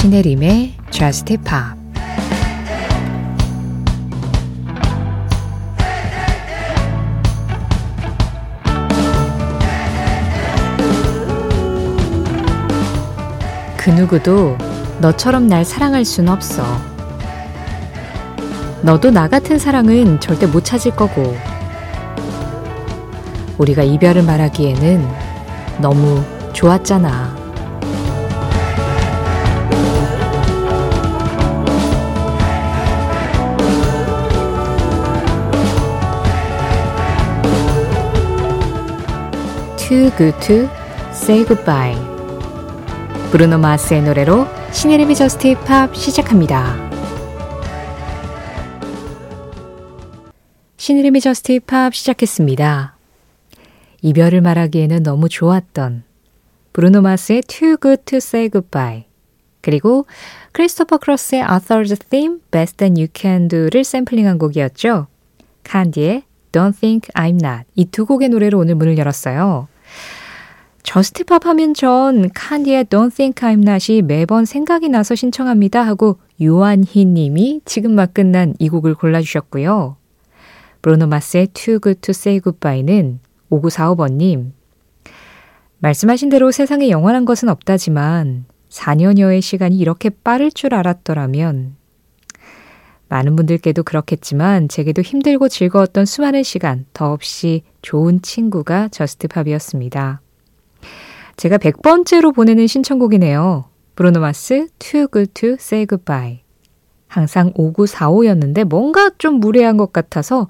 신혜림의 Just Pop 그 누구도 너처럼 날 사랑할 순 없어. 너도 나 같은 사랑은 절대 못 찾을 거고. 우리가 이별을 말하기에는 너무 좋았잖아. Too good to say goodbye. 브루노 마스의 노래로 신혜림의 Just Pop 시작합니다. 신혜림의 Just Pop 시작했습니다. 이별을 말하기에는 너무 좋았던 브루노 마스의 Too Good to Say Goodbye 그리고 크리스토퍼 크로스의 Arthur's Theme Best That You Can Do를 샘플링한 곡이었죠. 칸디의 Don't Think I'm Not 이 두 곡의 노래로 오늘 문을 열었어요. Just Pop 하면 전 칸디의 Don't Think I'm Not이 매번 생각이 나서 신청합니다 하고 유한희 님이 지금 막 끝난 이 곡을 골라주셨고요. 브루노 마스의 Too Good To Say Goodbye는 5945번님. 말씀하신 대로 세상에 영원한 것은 없다지만 4년여의 시간이 이렇게 빠를 줄 알았더라면 많은 분들께도 그렇겠지만 제게도 힘들고 즐거웠던 수많은 시간 더없이 좋은 친구가 저스트팝이었습니다. 제가 100번째로 보내는 신청곡이네요. 브루노 마스 Too Good To Say Goodbye. 항상 5945였는데 뭔가 좀 무례한 것 같아서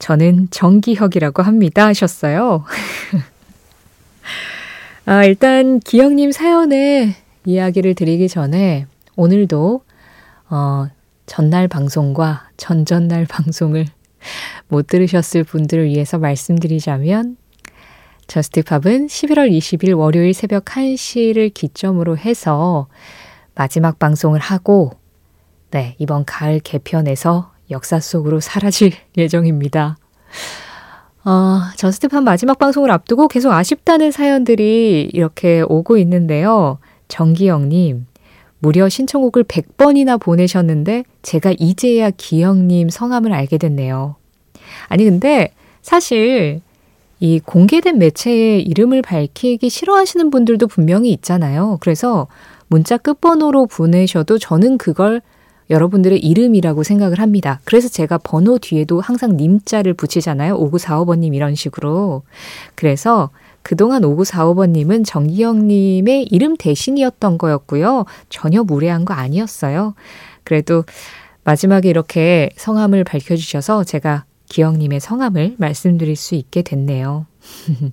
저는 정기혁이라고 합니다 하셨어요. 아, 일단 기영님 사연에 이야기를 드리기 전에 오늘도 어, 전날 방송과 전전날 방송을 못 들으셨을 분들을 위해서 말씀드리자면 저스트팝은 11월 20일 월요일 새벽 1시를 기점으로 해서 마지막 방송을 하고 네, 이번 가을 개편에서 역사 속으로 사라질 예정입니다. 어, Just Pop 마지막 방송을 앞두고 계속 아쉽다는 사연들이 이렇게 오고 있는데요. 정기영님, 무려 신청곡을 100번이나 보내셨는데 제가 이제야 기영님 성함을 알게 됐네요. 아니, 근데 사실 이 공개된 매체의 이름을 밝히기 싫어하시는 분들도 분명히 있잖아요. 그래서 문자 끝번호로 보내셔도 저는 그걸 여러분들의 이름이라고 생각을 합니다. 그래서 제가 번호 뒤에도 항상 님자를 붙이잖아요. 5945번님 이런 식으로. 그래서 그동안 5945번님은 정기영님의 이름 대신이었던 거였고요. 전혀 무례한 거 아니었어요. 그래도 마지막에 이렇게 성함을 밝혀주셔서 제가 기영님의 성함을 말씀드릴 수 있게 됐네요.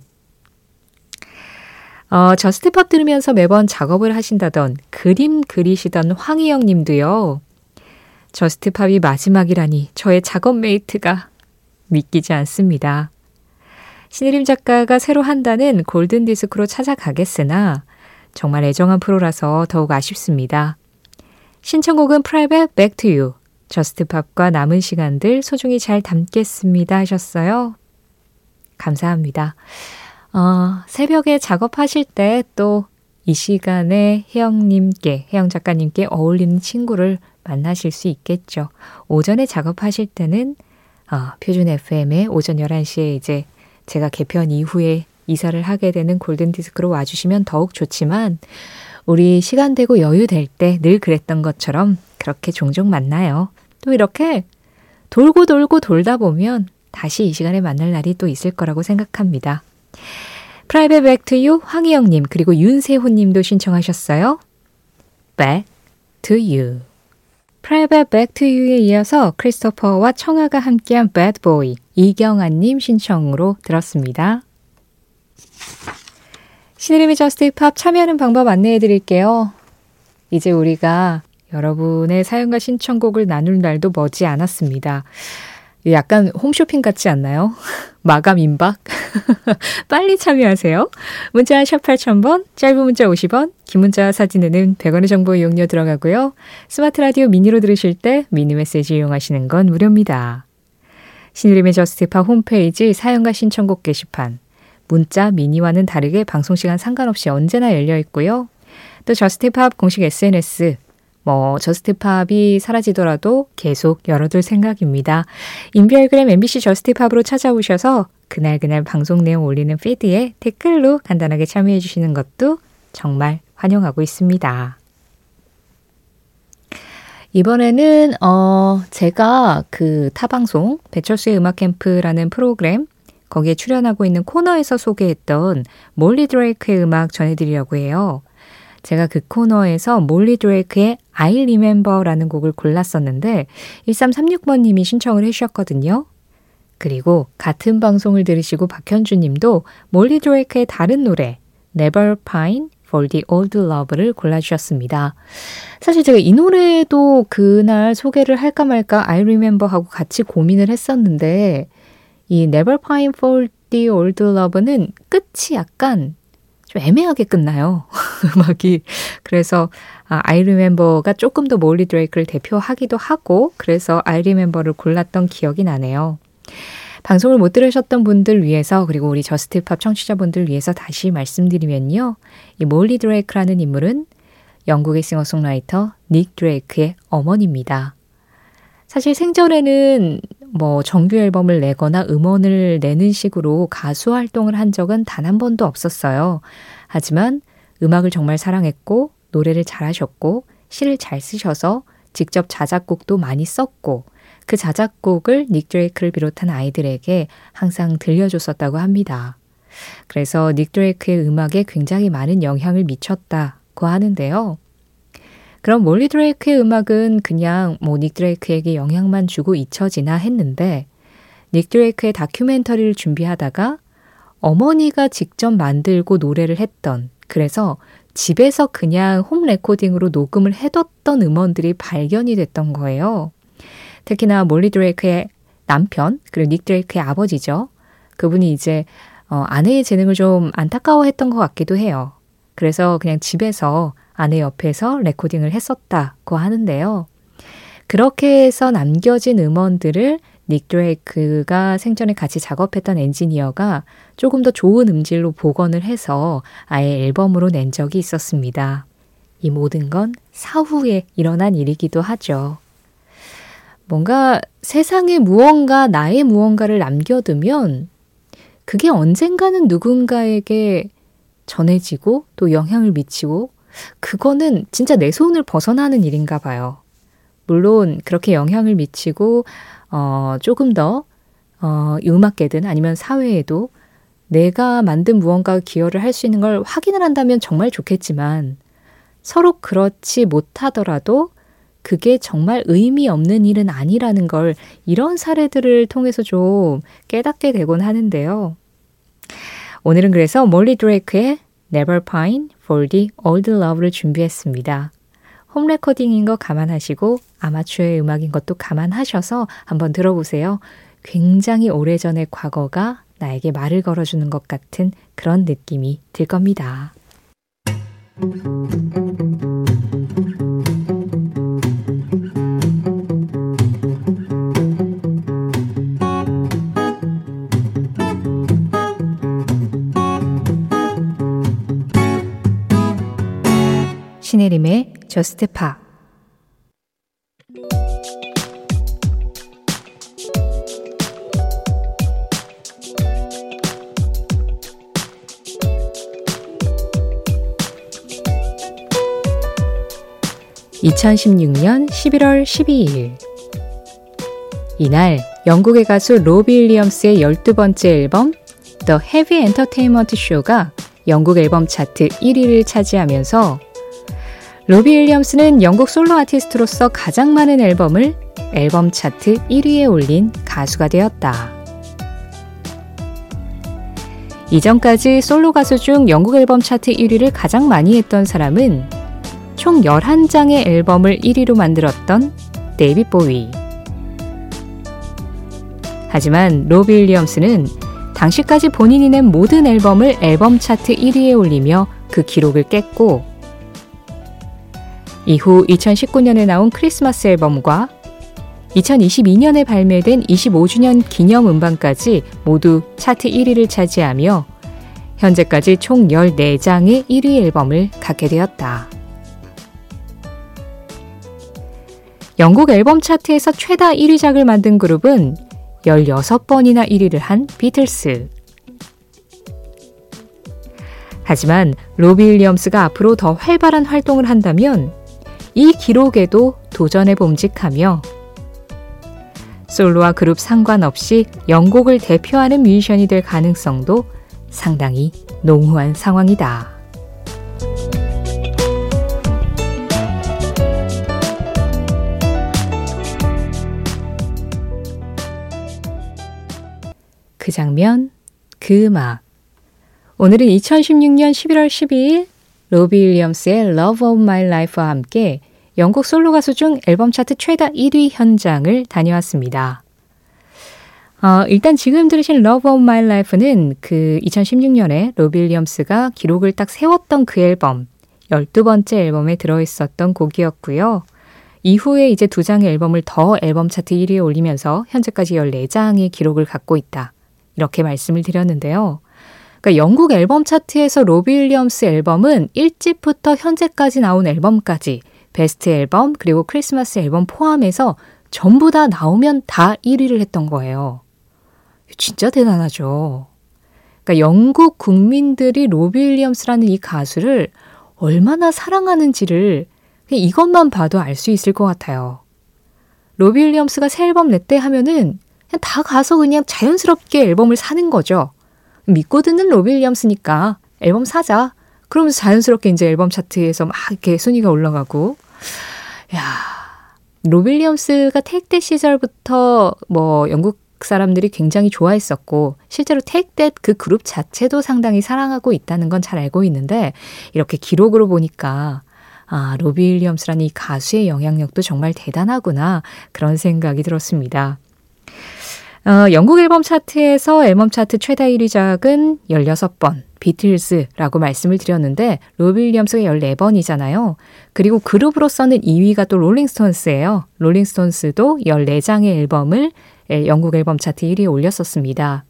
어, Just Pop 들으면서 매번 작업을 하신다던 그림 그리시던 황희영 님도요. Just Pop이 마지막이라니 저의 작업 mate가 믿기지 않습니다. 신혜림 작가가 새로 한다는 골든 디스크로 찾아가겠으나 정말 애정한 프로라서 더욱 아쉽습니다. 신청곡은 to You. Just Pop과 남은 시간들 소중히 잘 담겠습니다 하셨어요. 감사합니다. 어, 새벽에 작업하실 때 또 이 시간에 혜영님께, 혜영 작가님께 어울리는 친구를 만나실 수 있겠죠. 오전에 작업하실 때는 어, 표준 FM의 오전 11시에 이제 제가 개편 이후에 이사를 하게 되는 골든디스크로 와주시면 더욱 좋지만 우리 시간 되고 여유 될 때 늘 그랬던 것처럼 그렇게 종종 만나요. 또 이렇게 돌고 돌고 돌다 보면 다시 이 시간에 만날 날이 또 있을 거라고 생각합니다. Private Back to You 황희영님 그리고 윤세호님도 신청하셨어요. Back to you. Private Back to You에 이어서 크리스토퍼와 청하가 함께한 Boy 이경아님 신청으로 들었습니다. 신혜림의 Just Pop 참여하는 방법 안내해 드릴게요. 이제 우리가 여러분의 사연과 신청곡을 나눌 날도 머지 않았습니다. 약간 홈쇼핑 같지 않나요? 마감 임박? 빨리 참여하세요. 문자 샵 8000번, 짧은 문자 50원, 긴 문자 사진에는 100원의 정보 이용료 들어가고요. 스마트 라디오 미니로 들으실 때 미니 메시지 이용하시는 건 무료입니다. 신의림의 저스티파 홈페이지 사연과 신청곡 게시판, 문자 미니와는 다르게 방송시간 상관없이 언제나 열려 있고요. 또 Just Pop 공식 SNS, 뭐 Just Pop이 사라지더라도 계속 열어둘 생각입니다. 인별그램 MBC Just Pop으로 찾아오셔서 그날그날 방송 내용 올리는 feed에 댓글로 간단하게 참여해 주시는 것도 정말 환영하고 있습니다. 이번에는 어 제가 그 타방송 배철수의 음악 캠프라는 프로그램 거기에 출연하고 있는 코너에서 소개했던 몰리 드레이크의 음악 전해드리려고 해요. 제가 그 코너에서 몰리 드레이크의 I Remember라는 곡을 골랐었는데 1336번님이 신청을 해주셨거든요. 그리고 같은 방송을 들으시고 박현주 님도 몰리 드레이크의 다른 노래 Never Pine for the Old Love를 골라주셨습니다. 사실 제가 이 노래도 그날 소개를 할까 말까 I Remember 하고 같이 고민을 했었는데 이 Never Pine for the Old Love는 끝이 약간 좀 애매하게 끝나요. 음악이. 그래서 아, I Remember가 조금 더 몰리 드레이크를 대표하기도 하고 그래서 I Remember를 골랐던 기억이 나네요. 방송을 못 들으셨던 분들 위해서 그리고 우리 Just Pop 청취자분들 위해서 다시 말씀드리면요. 이 몰리 드레이크라는 인물은 영국의 싱어송라이터 닉 드레이크의 어머니입니다. 사실 생전에는 뭐 정규 앨범을 내거나 음원을 내는 식으로 가수 활동을 한 적은 단 한 번도 없었어요. 하지만 음악을 정말 사랑했고 노래를 잘하셨고 시를 잘 쓰셔서 직접 자작곡도 많이 썼고 그 자작곡을 닉 드레이크를 비롯한 아이들에게 항상 들려줬었다고 합니다. 그래서 닉 드레이크의 음악에 굉장히 많은 영향을 미쳤다고 하는데요. 그럼 몰리 드레이크의 음악은 그냥 뭐 닉 드레이크에게 영향만 주고 잊혀지나 했는데 닉 드레이크의 다큐멘터리를 준비하다가 어머니가 직접 만들고 노래를 했던 그래서 집에서 그냥 home recording으로 녹음을 해뒀던 음원들이 발견이 됐던 거예요. 특히나 몰리 드레이크의 남편, 그리고 닉 드레이크의 아버지죠. 그분이 이제 어, 아내의 재능을 좀 안타까워했던 것 같기도 해요. 그래서 그냥 집에서 아내 옆에서 레코딩을 했었다고 하는데요. 그렇게 해서 남겨진 음원들을 닉 드레이크가 생전에 같이 작업했던 엔지니어가 조금 더 좋은 음질로 복원을 해서 아예 앨범으로 낸 적이 있었습니다. 이 모든 건 사후에 일어난 일이기도 하죠. 뭔가 세상에 무언가, 나의 무언가를 남겨두면 그게 언젠가는 누군가에게 전해지고 또 영향을 미치고 그거는 진짜 내 손을 벗어나는 일인가 봐요. 물론 그렇게 영향을 미치고 어, 조금 더 어, 음악계든 아니면 사회에도 내가 만든 무언가 기여를 할 수 있는 걸 확인을 한다면 정말 좋겠지만 서로 그렇지 못하더라도 그게 정말 의미 없는 일은 아니라는 걸 이런 사례들을 통해서 좀 깨닫게 되곤 하는데요. 오늘은 그래서 몰리 드레이크의 Never Pine for the Old Love를 준비했습니다. 홈 레코딩인 거 감안하시고 아마추어의 음악인 것도 감안하셔서 한번 들어보세요. 굉장히 오래전의 과거가 나에게 말을 걸어주는 것 같은 그런 느낌이 들 겁니다. 저스트 파. (2016년 11월 12일) 이날 영국의 가수 로비 윌리엄스의 12번째 앨범 The Heavy Entertainment Show가 영국 앨범 차트 1위를 차지하면서 로비 윌리엄스는 영국 솔로 아티스트로서 가장 많은 앨범을 앨범 차트 1위에 올린 가수가 되었다. 이전까지 솔로 가수 중 영국 앨범 차트 1위를 가장 많이 했던 사람은 총 11장의 앨범을 1위로 만들었던 데이빗 보위. 하지만 로비 윌리엄스는 당시까지 본인이 낸 모든 앨범을 앨범 차트 1위에 올리며 그 기록을 깼고 이후 2019년에 나온 크리스마스 앨범과 2022년에 발매된 25주년 기념 음반까지 모두 차트 1위를 차지하며 현재까지 총 14장의 1위 앨범을 갖게 되었다. 영국 앨범 차트에서 최다 1위작을 만든 그룹은 16번이나 1위를 한 비틀스. 하지만 로비 윌리엄스가 앞으로 더 활발한 활동을 한다면 이 기록에도 도전해 봄직하며 솔로와 그룹 상관없이 영국을 대표하는 뮤지션이 될 가능성도 상당히 농후한 상황이다. 그 장면, 그 음악. 오늘은 2016년 11월 12일 로비 윌리엄스의 Love of My Life와 함께 영국 솔로 가수 중 앨범 차트 최다 1위 현장을 다녀왔습니다. 어, 일단 지금 들으신 Love of My Life는 그 2016년에 로비 윌리엄스가 기록을 딱 세웠던 그 앨범, 12번째 앨범에 들어있었던 곡이었고요. 이후에 이제 두 장의 앨범을 더 앨범 차트 1위에 올리면서 현재까지 14장의 기록을 갖고 있다. 이렇게 말씀을 드렸는데요. 그러니까 영국 앨범 차트에서 로비 윌리엄스 앨범은 1집부터 현재까지 나온 앨범까지 베스트 앨범 그리고 크리스마스 앨범 포함해서 전부 다 나오면 다 1위를 했던 거예요. 진짜 대단하죠. 그러니까 영국 국민들이 로비 윌리엄스라는 이 가수를 얼마나 사랑하는지를 이것만 봐도 알 수 있을 것 같아요. 로비 윌리엄스가 새 앨범 냈대 하면은 그냥 다 가서 그냥 자연스럽게 앨범을 사는 거죠. 믿고 듣는 로비 윌리엄스니까 앨범 사자. 그러면서 자연스럽게 이제 앨범 차트에서 막 이렇게 순위가 올라가고. 야, 로빌리엄스가 택대 시절부터 뭐 영국 사람들이 굉장히 좋아했었고 실제로 택대 그 그룹 자체도 상당히 사랑하고 있다는 건 잘 알고 있는데 이렇게 기록으로 보니까 아, 로비 윌리엄스라는 이 가수의 영향력도 정말 대단하구나 그런 생각이 들었습니다. 어, 영국 앨범 차트에서 앨범 차트 최다 1위작은 16번, 비틀즈라고 말씀을 드렸는데 로비 윌리엄스가 14번이잖아요. 그리고 그룹으로서는 2위가 또 롤링스톤스예요. 롤링스톤스도 14장의 앨범을 영국 앨범 차트 1위에 올렸었습니다.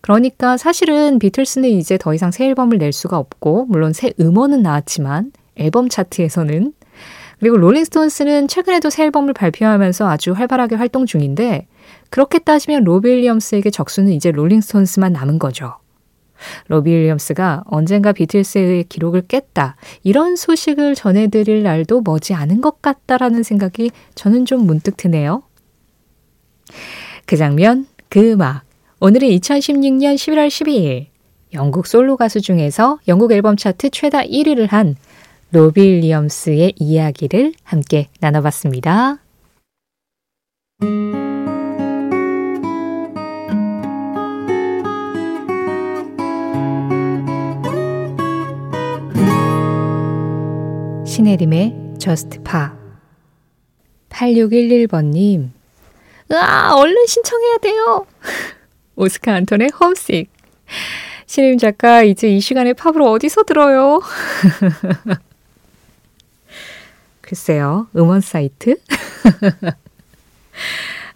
그러니까 사실은 비틀스는 이제 더 이상 새 앨범을 낼 수가 없고 물론 새 음원은 나왔지만 앨범 차트에서는 그리고 롤링스톤스는 최근에도 새 앨범을 발표하면서 아주 활발하게 활동 중인데 그렇게 따지면 로비 윌리엄스에게 적수는 이제 롤링스톤스만 남은 거죠. 로비 윌리엄스가 언젠가 비틀스의 기록을 깼다. 이런 소식을 전해드릴 날도 머지 않은 것 같다라는 생각이 저는 좀 문득 드네요. 그 장면, 그 음악. 오늘은 2016년 11월 12일 영국 솔로 가수 중에서 영국 앨범 차트 최다 1위를 한 로비 윌리엄스의 이야기를 함께 나눠봤습니다. 신혜림의 Just Pa 8611번님 으아 얼른 신청해야 돼요 오스카 안톤의 홈식 신혜림 작가 이제 이 시간에 팝을 어디서 들어요? 글쎄요 음원 사이트?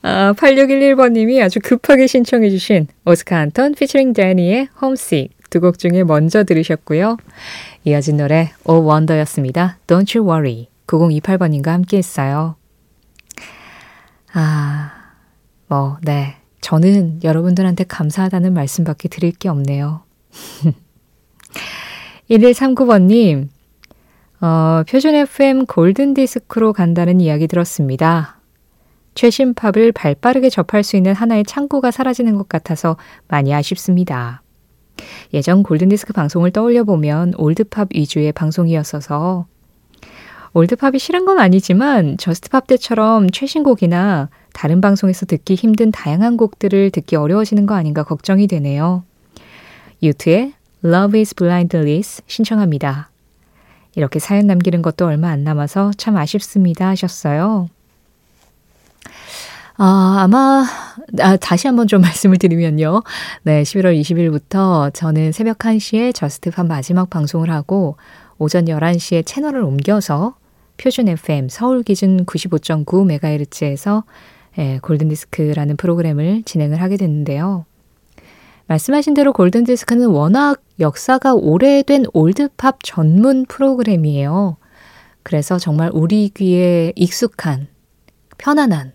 아, 8611번님이 아주 급하게 신청해 주신 오스카 안톤 피처링 데니의 홈식 두 곡 중에 먼저 들으셨고요. 이어진 노래 오 원더였습니다. Don't you worry. 9028번님과 함께 했어요. 아, 뭐, 네. 저는 여러분들한테 감사하다는 말씀밖에 드릴 게 없네요. 1139번님, 어, 표준 FM 골든 디스크로 간다는 이야기 들었습니다. 최신 팝을 발 빠르게 접할 수 있는 하나의 창구가 사라지는 것 같아서 많이 아쉽습니다. 예전 골든디스크 방송을 떠올려 보면 올드팝 위주의 방송이었어서 올드팝이 싫은 건 아니지만 저스트팝 때처럼 최신곡이나 다른 방송에서 듣기 힘든 다양한 곡들을 듣기 어려워지는 거 아닌가 걱정이 되네요. U2의 Love is Blindness 신청합니다. 이렇게 사연 남기는 것도 얼마 안 남아서 참 아쉽습니다 하셨어요. 아, 아마, 아, 다시 한번 좀 말씀을 드리면요. 네, 11월 20일부터 저는 새벽 1시에 저스트팝 마지막 방송을 하고 오전 11시에 채널을 옮겨서 표준 FM 서울 기준 95.9MHz에서 예, 골든디스크라는 프로그램을 진행을 하게 됐는데요. 말씀하신 대로 골든디스크는 워낙 역사가 오래된 올드팝 전문 프로그램이에요. 그래서 정말 우리 귀에 익숙한 편안한,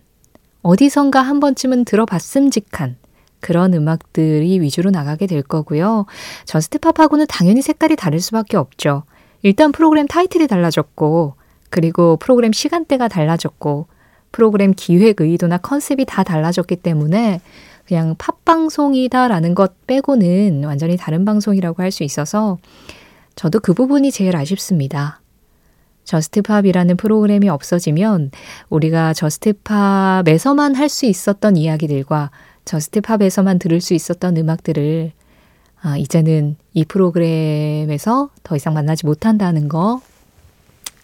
어디선가 한 번쯤은 들어봤음직한 그런 음악들이 위주로 나가게 될 거고요. 저스트팝하고는 당연히 색깔이 다를 수밖에 없죠. 일단 프로그램 타이틀이 달라졌고, 그리고 프로그램 시간대가 달라졌고, 프로그램 기획 의도나 컨셉이 다 달라졌기 때문에 그냥 팝 방송이다라는 것 빼고는 완전히 다른 방송이라고 할 수 있어서 저도 그 부분이 제일 아쉽습니다. 저스트팝이라는 프로그램이 없어지면 우리가 저스트팝에서만 할 수 있었던 이야기들과 저스트팝에서만 들을 수 있었던 음악들을 아, 이제는 이 프로그램에서 더 이상 만나지 못한다는 거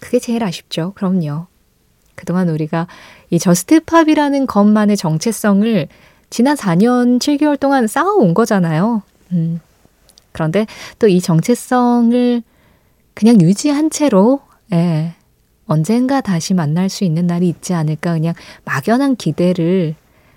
그게 제일 아쉽죠. 그럼요. 그동안 우리가 이 저스트팝이라는 것만의 정체성을 지난 4년 7개월 동안 쌓아온 거잖아요. 음. 그런데 또 이 정체성을 그냥 유지한 채로, 예, 언젠가 다시 만날 수 있는 날이 있지 않을까 그냥 막연한 기대를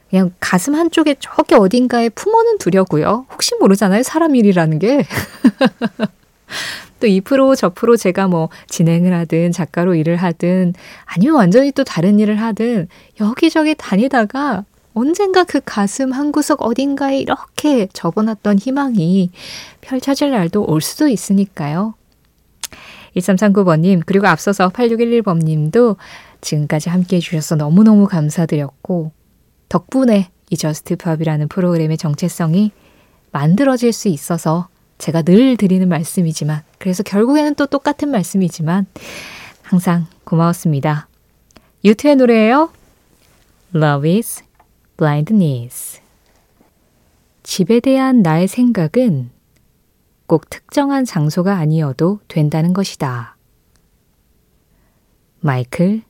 그냥 가슴 한쪽에 저기 어딘가에 품어는 두려고요. 혹시 모르잖아요. 사람 일이라는 게. 또 이 프로, 저 프로 제가 뭐 진행을 하든 작가로 일을 하든 아니면 완전히 또 다른 일을 하든 여기저기 다니다가 언젠가 그 가슴 한 구석 어딘가에 이렇게 접어놨던 희망이 펼쳐질 날도 올 수도 있으니까요. 1339번님, 그리고 앞서서 8611번님도 지금까지 함께 해주셔서 너무너무 감사드렸고, 덕분에 이 저스트 팝이라는 프로그램의 정체성이 만들어질 수 있어서 제가 늘 드리는 말씀이지만, 그래서 결국에는 또 똑같은 말씀이지만, 항상 고마웠습니다. 유튜의 노래예요. Love is blindness. 집에 대한 나의 생각은 꼭 특정한 장소가 아니어도 된다는 것이다. 마이클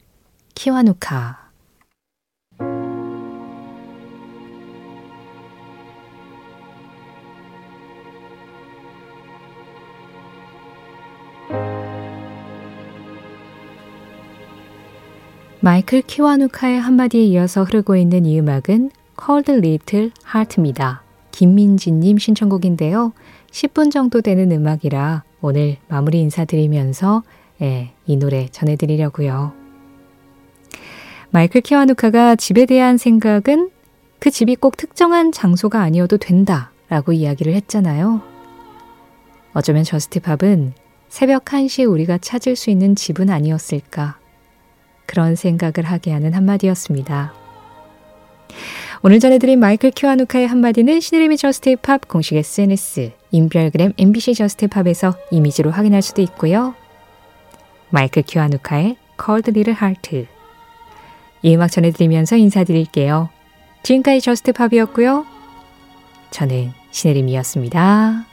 키와누카 마이클 키와누카의 한마디에 이어서 흐르고 있는 이 음악은 Cold Little Heart입니다. 김민지님 신청곡인데요. 10분 정도 되는 음악이라 오늘 마무리 인사드리면서 예, 이 노래 전해드리려고요. 마이클 키와누카가 집에 대한 생각은 그 집이 꼭 특정한 장소가 아니어도 된다 라고 이야기를 했잖아요. 어쩌면 저스트팝은 새벽 1시에 우리가 찾을 수 있는 집은 아니었을까 그런 생각을 하게 하는 한마디였습니다. 오늘 전해드린 마이클 키와누카의 한마디는 신혜림의 저스트 팝 공식 SNS, 인별그램 MBC 저스트 팝에서 이미지로 확인할 수도 있고요. 마이클 키와누카의 Cold Little Heart 이 음악 전해드리면서 인사드릴게요. 지금까지 저스트 팝이었고요. 저는 시네림이었습니다.